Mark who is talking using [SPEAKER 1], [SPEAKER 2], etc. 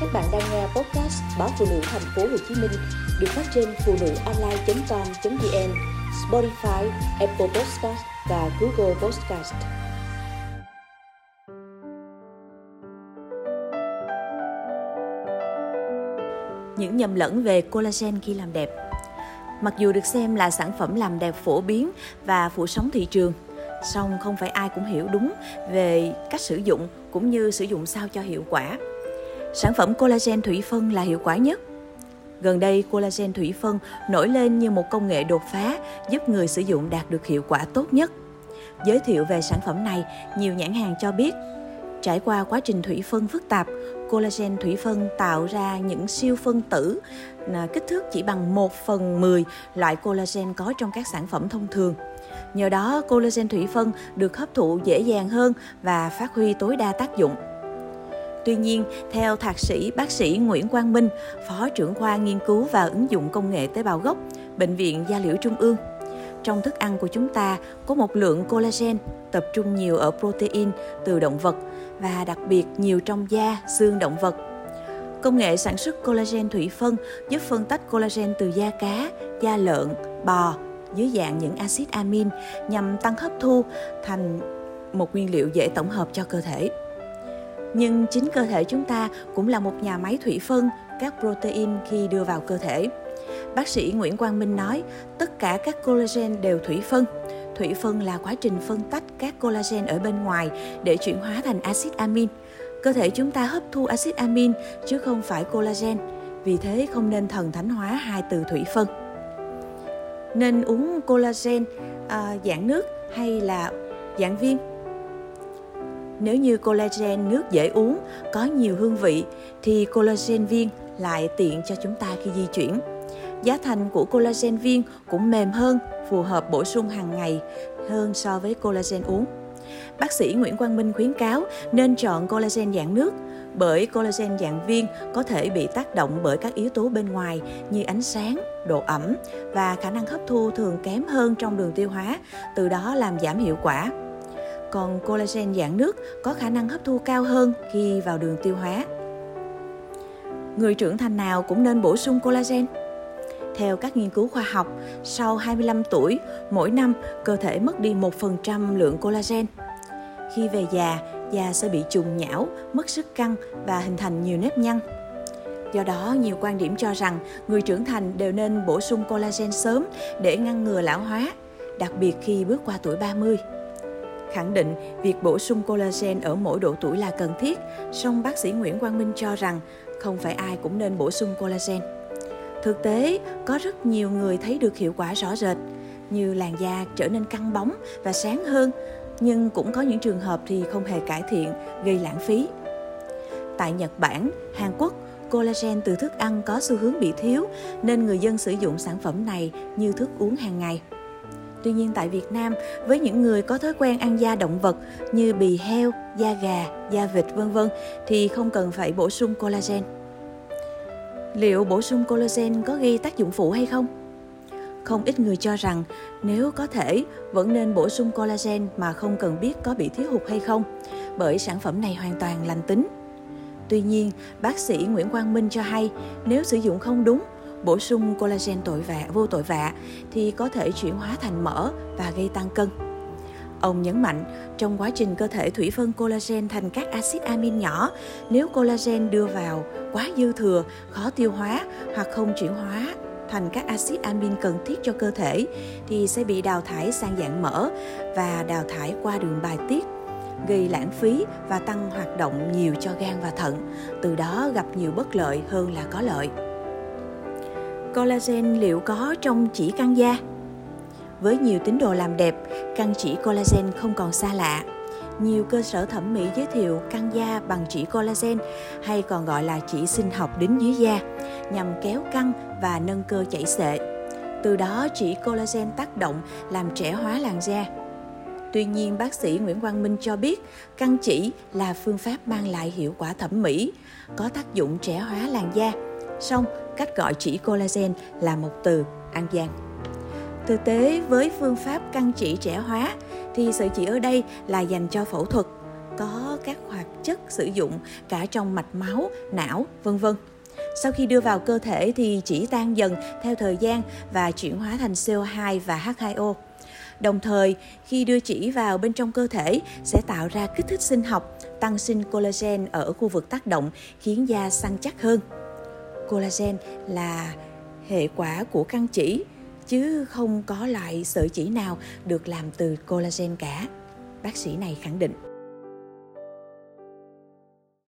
[SPEAKER 1] Các bạn đang nghe podcast báo phụ nữ thành phố Hồ Chí Minh được phát trên phụ nữ online.com.vn, Spotify, Apple Podcast và Google Podcast. Những nhầm lẫn về collagen khi làm đẹp Mặc dù được xem là sản phẩm làm đẹp phổ biến và phủ sóng thị trường, song không phải ai cũng hiểu đúng về cách sử dụng cũng như sử dụng sao cho hiệu quả. Sản phẩm collagen thủy phân là hiệu quả nhất. Gần đây, collagen thủy phân nổi lên như một công nghệ đột phá giúp người sử dụng đạt được hiệu quả tốt nhất. Giới thiệu về sản phẩm này, nhiều nhãn hàng cho biết Trải qua quá trình thủy phân phức tạp, collagen thủy phân tạo ra những siêu phân tử à, kích thước chỉ bằng 1 phần 10 loại collagen có trong các sản phẩm thông thường. Nhờ đó, collagen thủy phân được hấp thụ dễ dàng hơn và phát huy tối đa tác dụng. Tuy nhiên, theo thạc sĩ bác sĩ Nguyễn Quang Minh, Phó trưởng khoa nghiên cứu và ứng dụng công nghệ tế bào gốc, Bệnh viện Gia Liễu Trung ương, trong thức ăn của chúng ta có một lượng collagen tập trung nhiều ở protein từ động vật và đặc biệt nhiều trong da, xương động vật. Công nghệ sản xuất collagen thủy phân giúp phân tách collagen từ da cá, da lợn, bò dưới dạng những axit amin nhằm tăng hấp thu thành một nguyên liệu dễ tổng hợp cho cơ thể. Nhưng chính cơ thể chúng ta cũng là một nhà máy thủy phân các protein khi đưa vào cơ thể. Bác sĩ Nguyễn Quang Minh nói, tất cả các collagen đều thủy phân. Thủy phân là quá trình phân tách các collagen ở bên ngoài để chuyển hóa thành axit amin. Cơ thể chúng ta hấp thu axit amin chứ không phải collagen, vì thế không nên thần thánh hóa hai từ thủy phân. Nên uống collagen à, dạng nước hay là dạng viên? Nếu như collagen nước dễ uống, có nhiều hương vị, thì collagen viên lại tiện cho chúng ta khi di chuyển. Giá thành của collagen viên cũng mềm hơn, phù hợp bổ sung hàng ngày hơn so với collagen uống. Bác sĩ Nguyễn Quang Minh khuyến cáo nên chọn collagen dạng nước bởi collagen dạng viên có thể bị tác động bởi các yếu tố bên ngoài như ánh sáng, độ ẩm và khả năng hấp thu thường kém hơn trong đường tiêu hóa, từ đó làm giảm hiệu quả. Còn collagen dạng nước có khả năng hấp thu cao hơn khi vào đường tiêu hóa. Người trưởng thành nào cũng nên bổ sung collagen. Theo các nghiên cứu khoa học, sau 25 tuổi, mỗi năm cơ thể mất đi 1% lượng collagen. Khi về già, da sẽ bị trùng nhão, mất sức căng và hình thành nhiều nếp nhăn. Do đó, nhiều quan điểm cho rằng người trưởng thành đều nên bổ sung collagen sớm để ngăn ngừa lão hóa, đặc biệt khi bước qua tuổi 30. Khẳng định việc bổ sung collagen ở mỗi độ tuổi là cần thiết, song bác sĩ Nguyễn Quang Minh cho rằng không phải ai cũng nên bổ sung collagen. Thực tế, có rất nhiều người thấy được hiệu quả rõ rệt, như làn da trở nên căng bóng và sáng hơn, nhưng cũng có những trường hợp thì không hề cải thiện, gây lãng phí. Tại Nhật Bản, Hàn Quốc, collagen từ thức ăn có xu hướng bị thiếu nên người dân sử dụng sản phẩm này như thức uống hàng ngày. Tuy nhiên tại Việt Nam, với những người có thói quen ăn da động vật như bì heo, da gà, da vịt vân vân thì không cần phải bổ sung collagen. Liệu bổ sung collagen có gây tác dụng phụ hay không? Không ít người cho rằng nếu có thể vẫn nên bổ sung collagen mà không cần biết có bị thiếu hụt hay không, bởi sản phẩm này hoàn toàn lành tính. Tuy nhiên, bác sĩ Nguyễn Quang Minh cho hay nếu sử dụng không đúng, bổ sung collagen tội vạ vô tội vạ thì có thể chuyển hóa thành mỡ và gây tăng cân. Ông nhấn mạnh, trong quá trình cơ thể thủy phân collagen thành các axit amin nhỏ, nếu collagen đưa vào quá dư thừa, khó tiêu hóa hoặc không chuyển hóa thành các axit amin cần thiết cho cơ thể thì sẽ bị đào thải sang dạng mỡ và đào thải qua đường bài tiết gây lãng phí và tăng hoạt động nhiều cho gan và thận, từ đó gặp nhiều bất lợi hơn là có lợi. Collagen liệu có trong chỉ căng da? Với nhiều tín đồ làm đẹp, căng chỉ collagen không còn xa lạ. Nhiều cơ sở thẩm mỹ giới thiệu căng da bằng chỉ collagen hay còn gọi là chỉ sinh học đính dưới da nhằm kéo căng và nâng cơ chảy xệ. Từ đó chỉ collagen tác động làm trẻ hóa làn da. Tuy nhiên, bác sĩ Nguyễn Quang Minh cho biết căng chỉ là phương pháp mang lại hiệu quả thẩm mỹ, có tác dụng trẻ hóa làn da. Song, cách gọi chỉ collagen là một từ ăn gian. Thực tế với phương pháp căng chỉ trẻ hóa thì sự chỉ ở đây là dành cho phẫu thuật. có các hoạt chất sử dụng cả trong mạch máu, não, vân vân. Sau khi đưa vào cơ thể thì chỉ tan dần theo thời gian và chuyển hóa thành CO2 và H2O. Đồng thời, khi đưa chỉ vào bên trong cơ thể sẽ tạo ra kích thích sinh học, tăng sinh collagen ở khu vực tác động khiến da săn chắc hơn. Collagen là hệ quả của căng chỉ, chứ không có loại sợi chỉ nào được làm từ collagen cả. Bác sĩ này khẳng định.